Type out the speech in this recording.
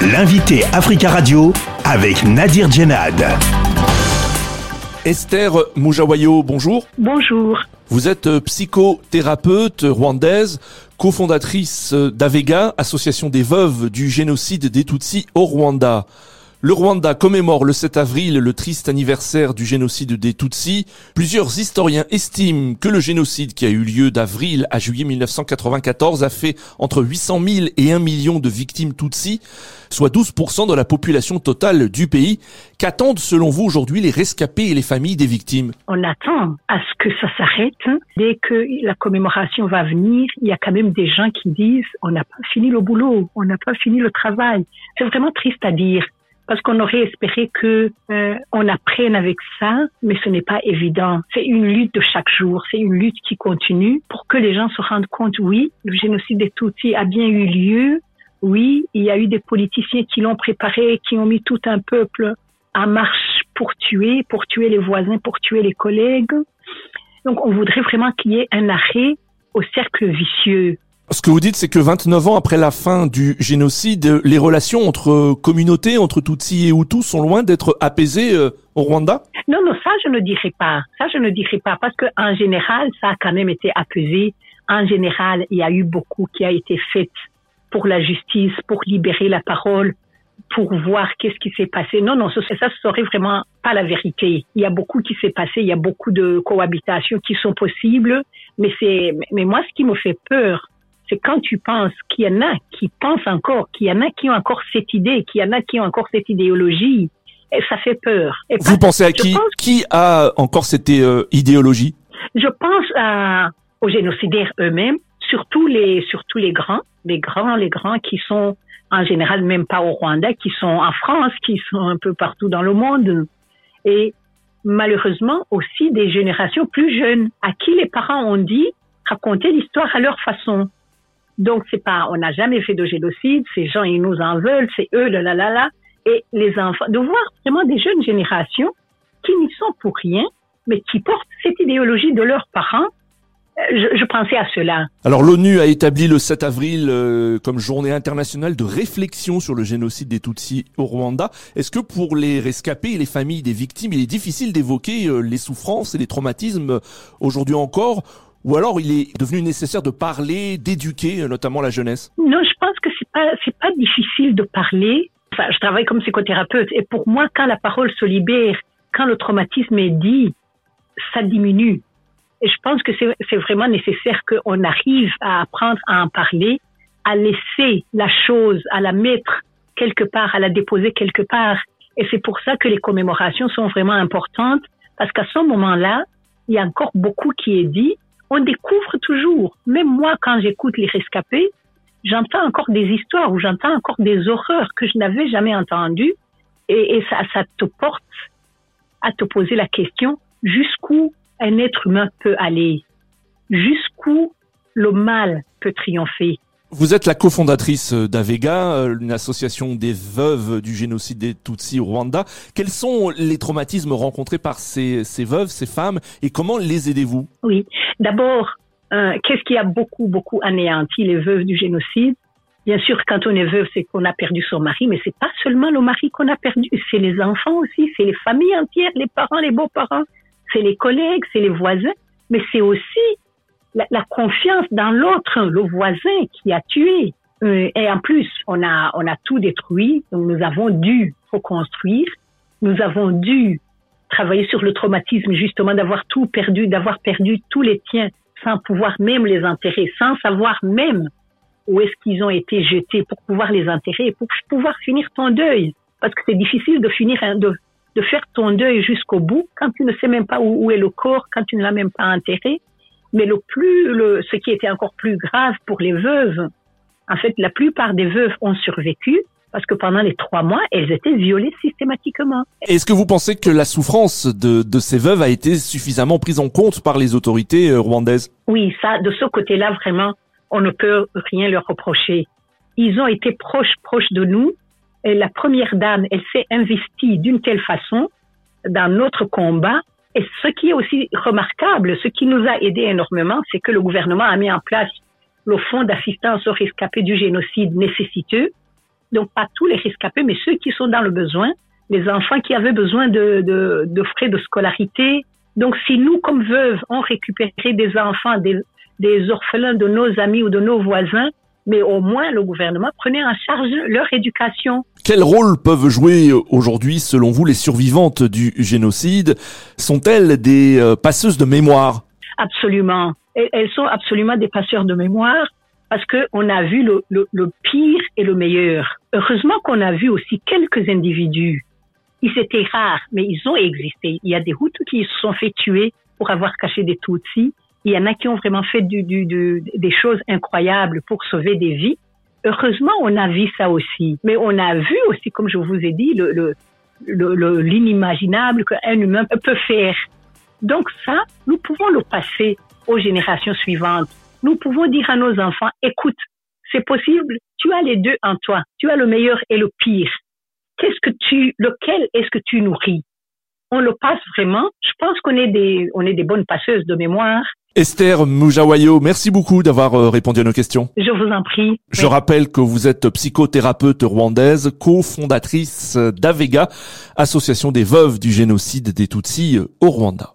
L'invité Africa Radio avec Nadir Djenad. Esther Moujawayo, bonjour. Bonjour. Vous êtes euh, psychothérapeute rwandaise, cofondatrice d'Avega, association des veuves du génocide des Tutsis au Rwanda. Le Rwanda commémore le 7 avril le triste anniversaire du génocide des Tutsis. Plusieurs historiens estiment que le génocide qui a eu lieu d'avril à juillet 1994 a fait entre 800 000 et 1 million de victimes Tutsis, soit 12% de la population totale du pays. Qu'attendent selon vous aujourd'hui les rescapés et les familles des victimes? On attend à ce que ça s'arrête. Dès que la commémoration va venir, il y a quand même des gens qui disent on n'a pas fini le boulot, on n'a pas fini le travail. C'est vraiment triste à dire parce qu'on aurait espéré que euh, on apprenne avec ça, mais ce n'est pas évident. C'est une lutte de chaque jour, c'est une lutte qui continue pour que les gens se rendent compte, oui, le génocide des Tutsis a bien eu lieu, oui, il y a eu des politiciens qui l'ont préparé, qui ont mis tout un peuple en marche pour tuer, pour tuer les voisins, pour tuer les collègues. Donc on voudrait vraiment qu'il y ait un arrêt au cercle vicieux. Ce que vous dites, c'est que 29 ans après la fin du génocide, les relations entre communautés, entre Tutsis et Hutus, sont loin d'être apaisées euh, au Rwanda? Non, non, ça je ne dirais pas. Ça je ne dirais pas parce que en général, ça a quand même été apaisé. En général, il y a eu beaucoup qui a été fait pour la justice, pour libérer la parole, pour voir qu'est-ce qui s'est passé. Non, non, ça, ça serait vraiment pas la vérité. Il y a beaucoup qui s'est passé, il y a beaucoup de cohabitations qui sont possibles, mais c'est, mais moi, ce qui me fait peur, c'est quand tu penses qu'il y en a qui pensent encore, qu'il y en a qui ont encore cette idée, qu'il y en a qui ont encore cette idéologie, et ça fait peur. Et Vous pensez à qui Qui a encore cette euh, idéologie? Je pense à, aux génocidaires eux-mêmes, surtout les, surtout les grands, les grands, les grands qui sont en général même pas au Rwanda, qui sont en France, qui sont un peu partout dans le monde. Et malheureusement aussi des générations plus jeunes à qui les parents ont dit raconter l'histoire à leur façon. Donc c'est pas, on n'a jamais fait de génocide, ces gens ils nous en veulent, c'est eux, là. Et les enfants, de voir vraiment des jeunes générations qui n'y sont pour rien, mais qui portent cette idéologie de leurs parents. Euh, Je, je pensais à cela. Alors l'ONU a établi le 7 avril euh, comme journée internationale de réflexion sur le génocide des Tutsis au Rwanda. Est-ce que pour les rescapés et les familles des victimes, il est difficile d'évoquer euh, les souffrances et les traumatismes euh, aujourd'hui encore ou alors il est devenu nécessaire de parler, d'éduquer euh, notamment la jeunesse? Non, je pense que c'est pas c'est pas difficile de parler. Enfin, je travaille comme psychothérapeute et pour moi, quand la parole se libère, quand le traumatisme est dit, ça diminue. Et je pense que c'est c'est vraiment nécessaire qu'on arrive à apprendre à en parler, à laisser la chose, à la mettre quelque part, à la déposer quelque part. Et c'est pour ça que les commémorations sont vraiment importantes, parce qu'à ce moment-là, il y a encore beaucoup qui est dit. On découvre toujours. Même moi, quand j'écoute les rescapés, j'entends encore des histoires ou j'entends encore des horreurs que je n'avais jamais entendues. Et, ça, ça te porte à te poser la question jusqu'où un être humain peut aller, jusqu'où le mal peut triompher? Vous êtes la cofondatrice d'Avega, euh, une association des veuves du génocide des Tutsis au Rwanda. Quels sont les traumatismes rencontrés par ces, ces veuves, ces femmes, et comment les aidez-vous? Oui, d'abord, euh, qu'est-ce qui a beaucoup, beaucoup anéanti les veuves du génocide? Bien sûr, quand on est veuve, c'est qu'on a perdu son mari, mais c'est pas seulement le mari qu'on a perdu, c'est les enfants aussi, c'est les familles entières, les parents, les beaux-parents, c'est les collègues, c'est les voisins, mais c'est aussi la, confiance dans l'autre, le voisin qui a tué. Euh, et en plus, on a, on a tout détruit, donc nous avons dû reconstruire, nous avons dû travailler sur le traumatisme justement d'avoir tout perdu, d'avoir perdu tous les tiens sans pouvoir même les enterrer, sans savoir même où est-ce qu'ils ont été jetés pour pouvoir les enterrer, pour pouvoir finir ton deuil. Parce que c'est difficile de finir, de, de faire ton deuil jusqu'au bout quand tu ne sais même pas où est le corps, quand tu ne l'as même pas enterré. Mais le plus, le, ce qui était encore plus grave pour les veuves, en fait, la plupart des veuves ont survécu parce que pendant les trois mois, elles étaient violées systématiquement. Est-ce que vous pensez que la souffrance de, de ces veuves a été suffisamment prise en compte par les autorités euh, rwandaises? Oui, ça, de ce côté-là, vraiment, on ne peut rien leur reprocher. Ils ont été proches, proches de nous. Et la première dame, elle s'est investie d'une telle façon dans notre combat. Et ce qui est aussi remarquable, ce qui nous a aidé énormément, c'est que le gouvernement a mis en place le fonds d'assistance aux rescapés du génocide nécessiteux. Donc pas tous les rescapés, mais ceux qui sont dans le besoin, les enfants qui avaient besoin de, frais de scolarité. Donc si nous, comme veuves, on récupérait des enfants, des, des orphelins de nos amis ou de nos voisins, mais au moins le gouvernement prenait en charge leur éducation. Quel rôle peuvent jouer aujourd'hui, selon vous, les survivantes du génocide? Sont-elles des euh, passeuses de mémoire? Absolument. Elles sont absolument des passeurs de mémoire parce qu'on a vu le, le, le, pire et le meilleur. Heureusement qu'on a vu aussi quelques individus. Ils étaient rares, mais ils ont existé. Il y a des Hutus qui se sont fait tuer pour avoir caché des Tutsis. Il y en a qui ont vraiment fait des choses incroyables pour sauver des vies. Heureusement, on a vu ça aussi. Mais on a vu aussi, comme je vous ai dit, le, l'inimaginable qu'un humain peut faire. Donc ça, nous pouvons le passer aux générations suivantes. Nous pouvons dire à nos enfants, écoute, c'est possible, tu as les deux en toi, tu as le meilleur et le pire. Qu'est-ce que tu, lequel est-ce que tu nourris? On le passe vraiment. Je pense qu'on est des, on est des bonnes passeuses de mémoire. Esther Moujawayo, merci beaucoup d'avoir euh, répondu à nos questions. Je vous en prie. Je rappelle que vous êtes psychothérapeute rwandaise, cofondatrice d'Avega, association des veuves du génocide des Tutsis au Rwanda.